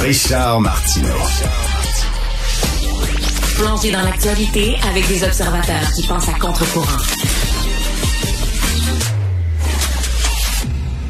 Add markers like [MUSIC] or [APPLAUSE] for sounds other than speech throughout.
Richard Martineau. Plongé dans l'actualité avec des observateurs qui pensent à contre-courant.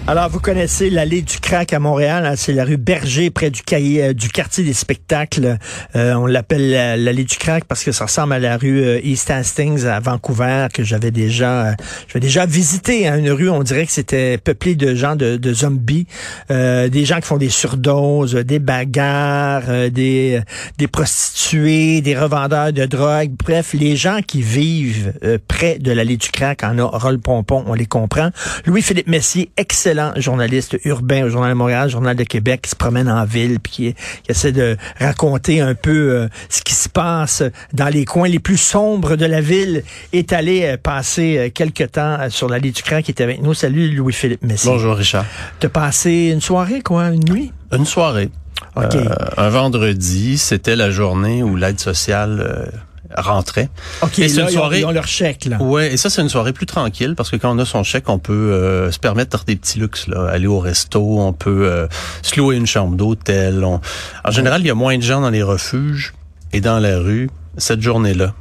Alors, vous connaissez l'allée du crack à Montréal. hein, c'est la rue Berger, près du, cahier, euh, du quartier des spectacles. Euh, on l'appelle la- l'allée du crack parce que ça ressemble à la rue euh, East Hastings à Vancouver que j'avais déjà, euh, j'avais déjà visité. Hein, une rue, on dirait que c'était peuplé de gens de, zombies, des gens qui font des surdoses, des bagarres, des, des prostituées, des revendeurs de drogue. Bref, les gens qui vivent près de l'allée du crack en a le pompon, on les comprend. Louis-Philippe Messier, excellent journaliste urbain au Journal de Montréal, Journal de Québec, qui se promène en ville, puis qui, qui essaie de raconter un peu euh, ce qui se passe dans les coins les plus sombres de la ville, est allé euh, passer euh, quelques temps euh, sur l'allée du crack, qui est avec nous. Salut Louis-Philippe Messier. Bonjour Richard. T'as passé une soirée, quoi, une nuit? Une soirée. OK. Un vendredi, c'était la journée où l'aide sociale rentrait. OK, et c'est là, une ils ont- soirée- ils ont leur chèque, là. Ouais, et ça c'est une soirée plus tranquille parce que quand on a son chèque, on peut euh, se permettre des petits luxes là, aller au resto, on peut euh, se louer une chambre d'hôtel. On... En général, il y a moins de gens dans les refuges et dans la rue cette journée-là.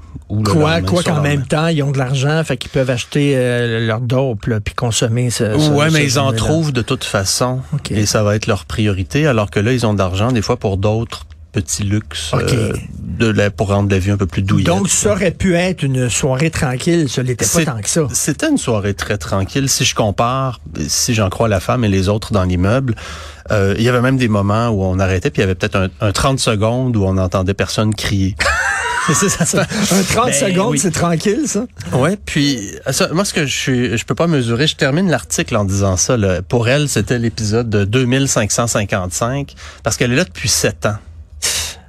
Quoi, quoi qu'en même temps, ils ont de l'argent, fait qu'ils peuvent acheter euh, leur dope, là, puis consommer ce, ce- Ouais, ce mais ils en trouvent de toute façon OK. et ça va être leur priorité, alors que là, ils ont de l'argent des fois pour d'autres petits luxes OK. euh, de la, pour rendre la vie un peu plus douillette. Donc, ça aurait pu être une soirée tranquille, ça l'était pas tant que ça. C'était une soirée très tranquille. Si je compare, si j'en crois la femme et les autres dans l'immeuble, euh, il y avait même des moments où on arrêtait, puis il y avait peut-être un, un 30 secondes où on entendait personne crier. [LAUGHS] C'est ça, ça. Un 30 Ben, secondes, oui. c'est tranquille, ça? Ouais, puis ça, moi ce que je suis, je peux pas mesurer. Je termine l'article en disant ça. là. Pour elle, c'était l'épisode de 2555 parce qu'elle est là depuis sept ans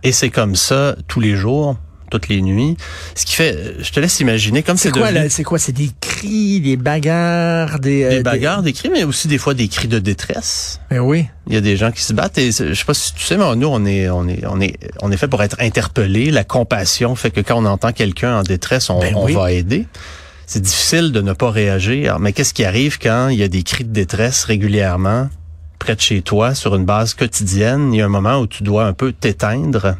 et c'est comme ça tous les jours, toutes les nuits. Ce qui fait, je te laisse imaginer comme C'est c'est quoi, devenu-? C'est quoi? C'est des cris, des bagarres, des... euh, des bagarres, des cris, mais aussi des fois des cris de détresse. Ben oui. Il y a des gens qui se battent et je sais pas si tu sais, mais nous on est on est on est on est fait pour être interpellé. La compassion fait que quand on entend quelqu'un en détresse, on, Ben on oui. va aider. C'est difficile de ne pas réagir. Mais qu'est-ce qui arrive quand il y a des cris de détresse régulièrement? Près de chez toi sur une base quotidienne Il y a un moment où tu dois un peu t'éteindre.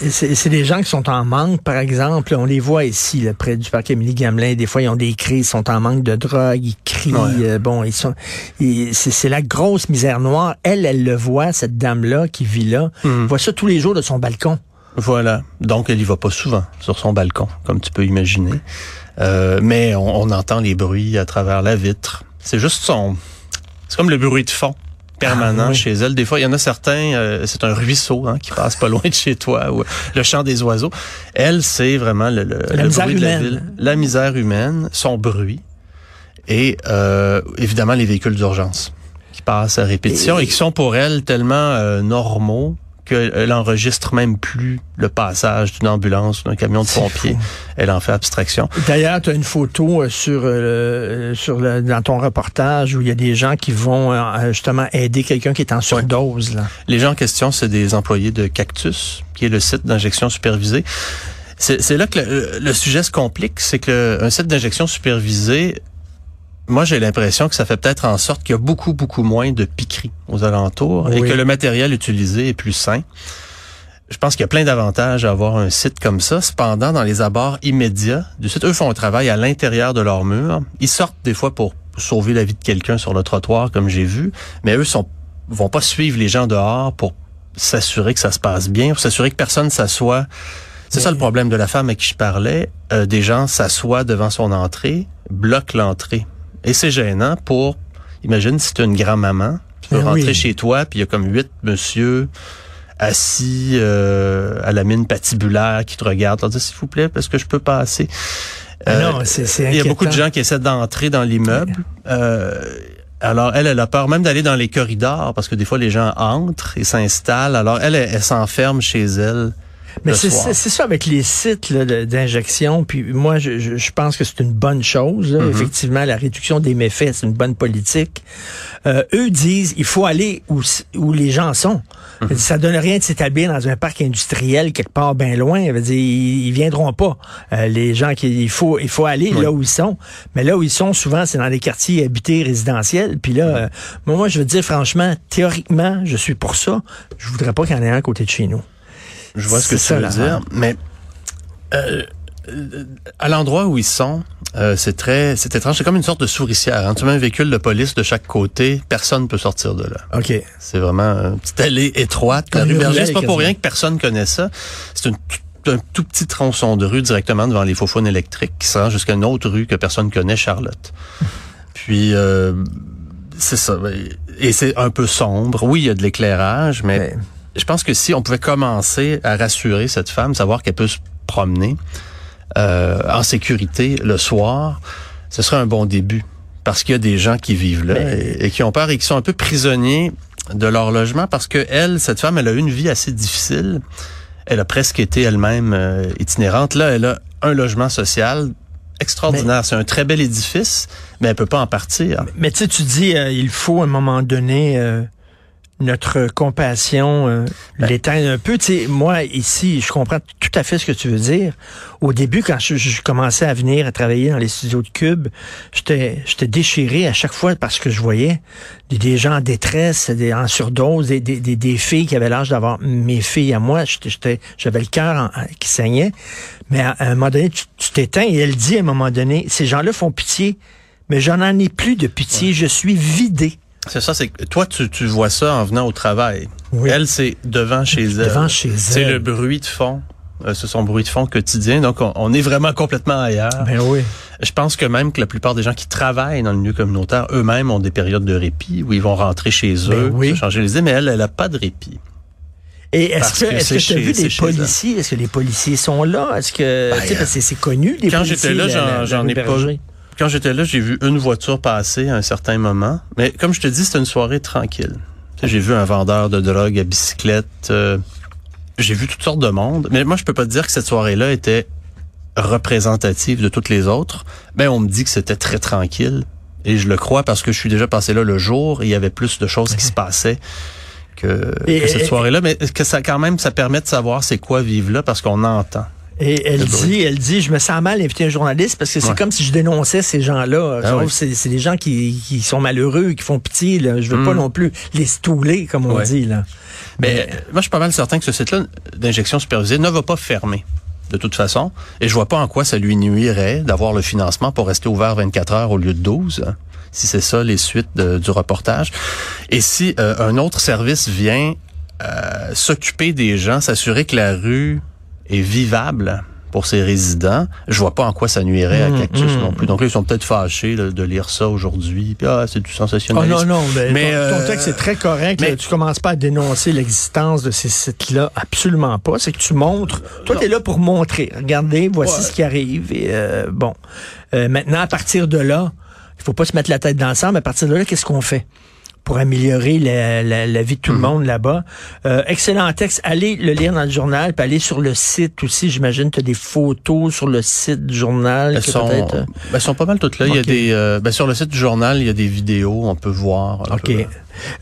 C'est des gens qui sont en manque, par exemple. On les voit ici, là, près du parc Émilie Gamelin. Des fois, ils ont des cris, ils sont en manque de drogue, ils crient. Ouais. euh, bon, ils sont. C'est c'est la grosse misère noire. Elle, elle le voit, cette dame-là qui vit là. Elle voit ça tous les jours de son balcon. Voilà. Donc, elle y va pas souvent sur son balcon, comme tu peux imaginer. Euh, mais on, on entend les bruits à travers la vitre. C'est juste son... C'est comme le bruit de fond permanent Ah, oui. chez elle. Des fois, il y en a certains, euh, c'est un ruisseau hein, qui passe pas [LAUGHS] loin de chez toi, ou le chant des oiseaux. Elle, c'est vraiment le, le, La le bruit de la humaine. ville. La misère humaine, son bruit et euh, évidemment les véhicules d'urgence qui passent à répétition Et- et, qui sont pour elle tellement euh, normaux qu'elle enregistre même plus le passage d'une ambulance, d'un camion de pompiers. fou. Elle en fait abstraction. D'ailleurs, tu as une photo euh, sur, euh, sur le, dans ton reportage où il y a des gens qui vont euh, justement aider quelqu'un qui est en surdose. Là. Les gens en question, c'est des employés de Cactus, qui est le site d'injection supervisée. C'est c'est là que le, le sujet se complique, c'est que un site d'injection supervisée, moi j'ai l'impression que ça fait peut-être en sorte qu'il y a beaucoup, beaucoup moins de piqueries aux alentours et que le matériel utilisé est plus sain. Je pense qu'il y a plein d'avantages à avoir un site comme ça. Cependant, dans les abords immédiats du site, eux font un travail à l'intérieur de leur mur. Ils sortent des fois pour sauver la vie de quelqu'un sur le trottoir, comme j'ai vu, mais eux sont vont pas suivre les gens dehors pour s'assurer que ça se passe bien, pour s'assurer que personne s'assoit. C'est Mais- ça le problème de la femme à qui je parlais. Euh, des gens s'assoient devant son entrée, bloquent l'entrée. Et c'est gênant pour, imagine si tu une grand-maman, tu veux Ben rentrer oui. chez toi, puis il y a comme huit monsieur assis euh, à la mine patibulaire qui te regardent, leur s'il vous plaît, est-ce que je peux passer? Ah non, c'est- Euh, Il y a beaucoup de gens qui essaient d'entrer dans l'immeuble. Euh, alors, elle, elle a peur même d'aller dans les corridors parce que des fois, les gens entrent et s'installent. Alors, elle, elle, elle s'enferme chez elle Mais c'est ça avec les sites d'injection. Puis moi, je, je- je pense que c'est une bonne chose. Mm-hmm. Effectivement, la réduction des méfaits, c'est une bonne politique. Euh, eux disent, il faut aller où, où les gens sont. Mm-hmm. Ça donne rien de s'établir dans un parc industriel quelque part bien loin. Ça veut dire, ils, ils viendront pas. Euh, les gens qui, il faut, il faut aller Oui. là où ils sont. Mais là où ils sont, souvent, c'est dans des quartiers habités résidentiels. Puis là, euh, moi, moi, je veux dire franchement, théoriquement, je suis pour ça. Je voudrais pas qu'il y en ait un à côté de chez nous. Je vois ce que tu ça, veux dire, mais euh, à l'endroit où ils sont, euh, c'est très, c'est étrange. C'est comme une sorte de souricière. Hein. Tu mets un véhicule de police de chaque côté, personne ne peut sortir de là. OK. C'est vraiment une petite allée étroite. La Comme rue Berger, ruelle, c'est pas pour rien que personne connaît ça. C'est une un tout petit tronçon de rue directement devant les faux électriques qui jusqu'à une autre rue que personne connaît, Charlotte. [LAUGHS] Puis euh, c'est ça. Et c'est un peu sombre. Oui, il y a de l'éclairage, mais Mais- je pense que si on pouvait commencer à rassurer cette femme, savoir qu'elle peut se promener euh, en sécurité le soir, ce serait un bon début. Parce qu'il y a des gens qui vivent là Mais- et, et qui ont peur et qui sont un peu prisonniers de leur logement parce que elle, cette femme, elle a eu une vie assez difficile. Elle a presque été elle-même euh, itinérante. Là, elle a un logement social extraordinaire. C'est un très bel édifice, mais elle peut pas en partir. Mais tu sais, tu dis, euh, il faut à un moment donné euh, notre compassion euh, Ben. l'éteindre un peu. Tu sais, moi, ici, je comprends tout à fait ce que tu veux dire. Au début, quand je, je commençais à venir à travailler dans les studios de Cube, j'étais j'étais déchiré à chaque fois parce que je voyais des, des gens en détresse, des, en surdose, des, des, des, des filles qui avaient l'âge d'avoir mes filles à moi. J'avais le cœur qui saignait. Mais à, à un moment donné, tu tu t'éteins et elle dit à un moment donné, ces gens-là font pitié, mais j'en en ai plus de pitié, je suis vidé. C'est ça, c'est que toi, tu, tu vois ça en venant au travail. Oui. Elle, c'est devant chez elle. Devant chez C'est elle. le bruit de fond. Euh, c'est son bruit de fond quotidien. Donc, on, on est vraiment complètement ailleurs. Ben oui. Je pense que même que la plupart des gens qui travaillent dans le milieu communautaire, eux-mêmes ont des périodes de répit où ils vont rentrer chez Ben eux, oui. se changer les idées, mais elle, elle a pas de répit. Et est-ce que, est-ce c'est que tu as vu c'est des policiers? Est-ce que les policiers sont là? Est-ce que, Ben, tu sais, c'est- c'est connu, des quand j'étais là, j'en- ai pas? Quand j'étais là, j'ai vu une voiture passer à un certain moment. Mais comme je te dis, c'était une soirée tranquille. J'ai vu un vendeur de drogue à bicyclette. euh, j'ai vu toutes sortes de monde. Mais moi, je peux pas te dire que cette soirée-là était représentative de toutes les autres. Ben, on me dit que c'était très tranquille. Et je le crois parce que je suis déjà passé là le jour et il y avait plus de choses qui se passaient que, Et- que cette et- soirée-là. Mais que ça, quand même, ça permet de savoir c'est quoi vivre là parce qu'on entend. Et elle Le dit, elle dit, je me sens mal d'inviter un journaliste parce que c'est Ouais. comme si je dénonçais ces gens-là. Je Ah trouve oui. que c'est, des gens qui, qui sont malheureux, qui font pitié. Là. Je veux Mm. pas non plus les stouler, comme on Ouais. dit. Là. Mais euh, moi, je suis pas mal certain que ce site-là d'injection supervisée ne va pas fermer de toute façon. Et je vois pas en quoi ça lui nuirait d'avoir le financement pour rester ouvert 24 heures au lieu de 12, hein, si c'est ça les suites de- du reportage. Et si euh, un autre service vient euh, s'occuper des gens, s'assurer que la rue est vivable pour ses résidents, je vois pas en quoi ça nuirait à Mm, Cactus mm. non plus. Donc là, ils sont peut-être fâchés là, de lire ça aujourd'hui. Puis ah, c'est du Oh sensationnalisme. non, non, mais, Mais, ton, ton euh, texte est très correct. là. mais- tu commences pas à dénoncer l'existence de ces sites-là. Absolument pas. C'est que tu montres. Toi, tu es là pour montrer. Regardez, voici Ouais. ce qui arrive. Et, euh, bon. Euh, maintenant, à partir de là, il faut pas se mettre la tête dans le sang, mais à partir de là, qu'est-ce qu'on fait? Pour améliorer la, la- la vie de tout Mhm. le monde là-bas. Euh, excellent texte. Allez le lire dans le journal, puis allez sur le site aussi. J'imagine que tu as des photos sur le site du journal. Elles que sont, euh, ben, elles sont pas mal toutes là. Il y a des, euh, ben, sur le site du journal, il y a des vidéos, on peut voir. OK. peu.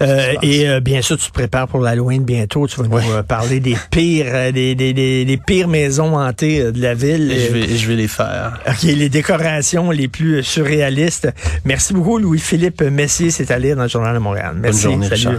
Euh, et euh, bien sûr, tu te prépares pour l'Halloween bientôt. Tu vas nous euh, parler des [LAUGHS] pires, euh, des, des, des, des pires maisons hantées euh, de la ville. Je vais, je vais les faire. OK, les décorations les plus surréalistes. Merci beaucoup, Louis-Philippe Messier. C'est à lire dans le Journal de Montréal. Merci. journée, Salut.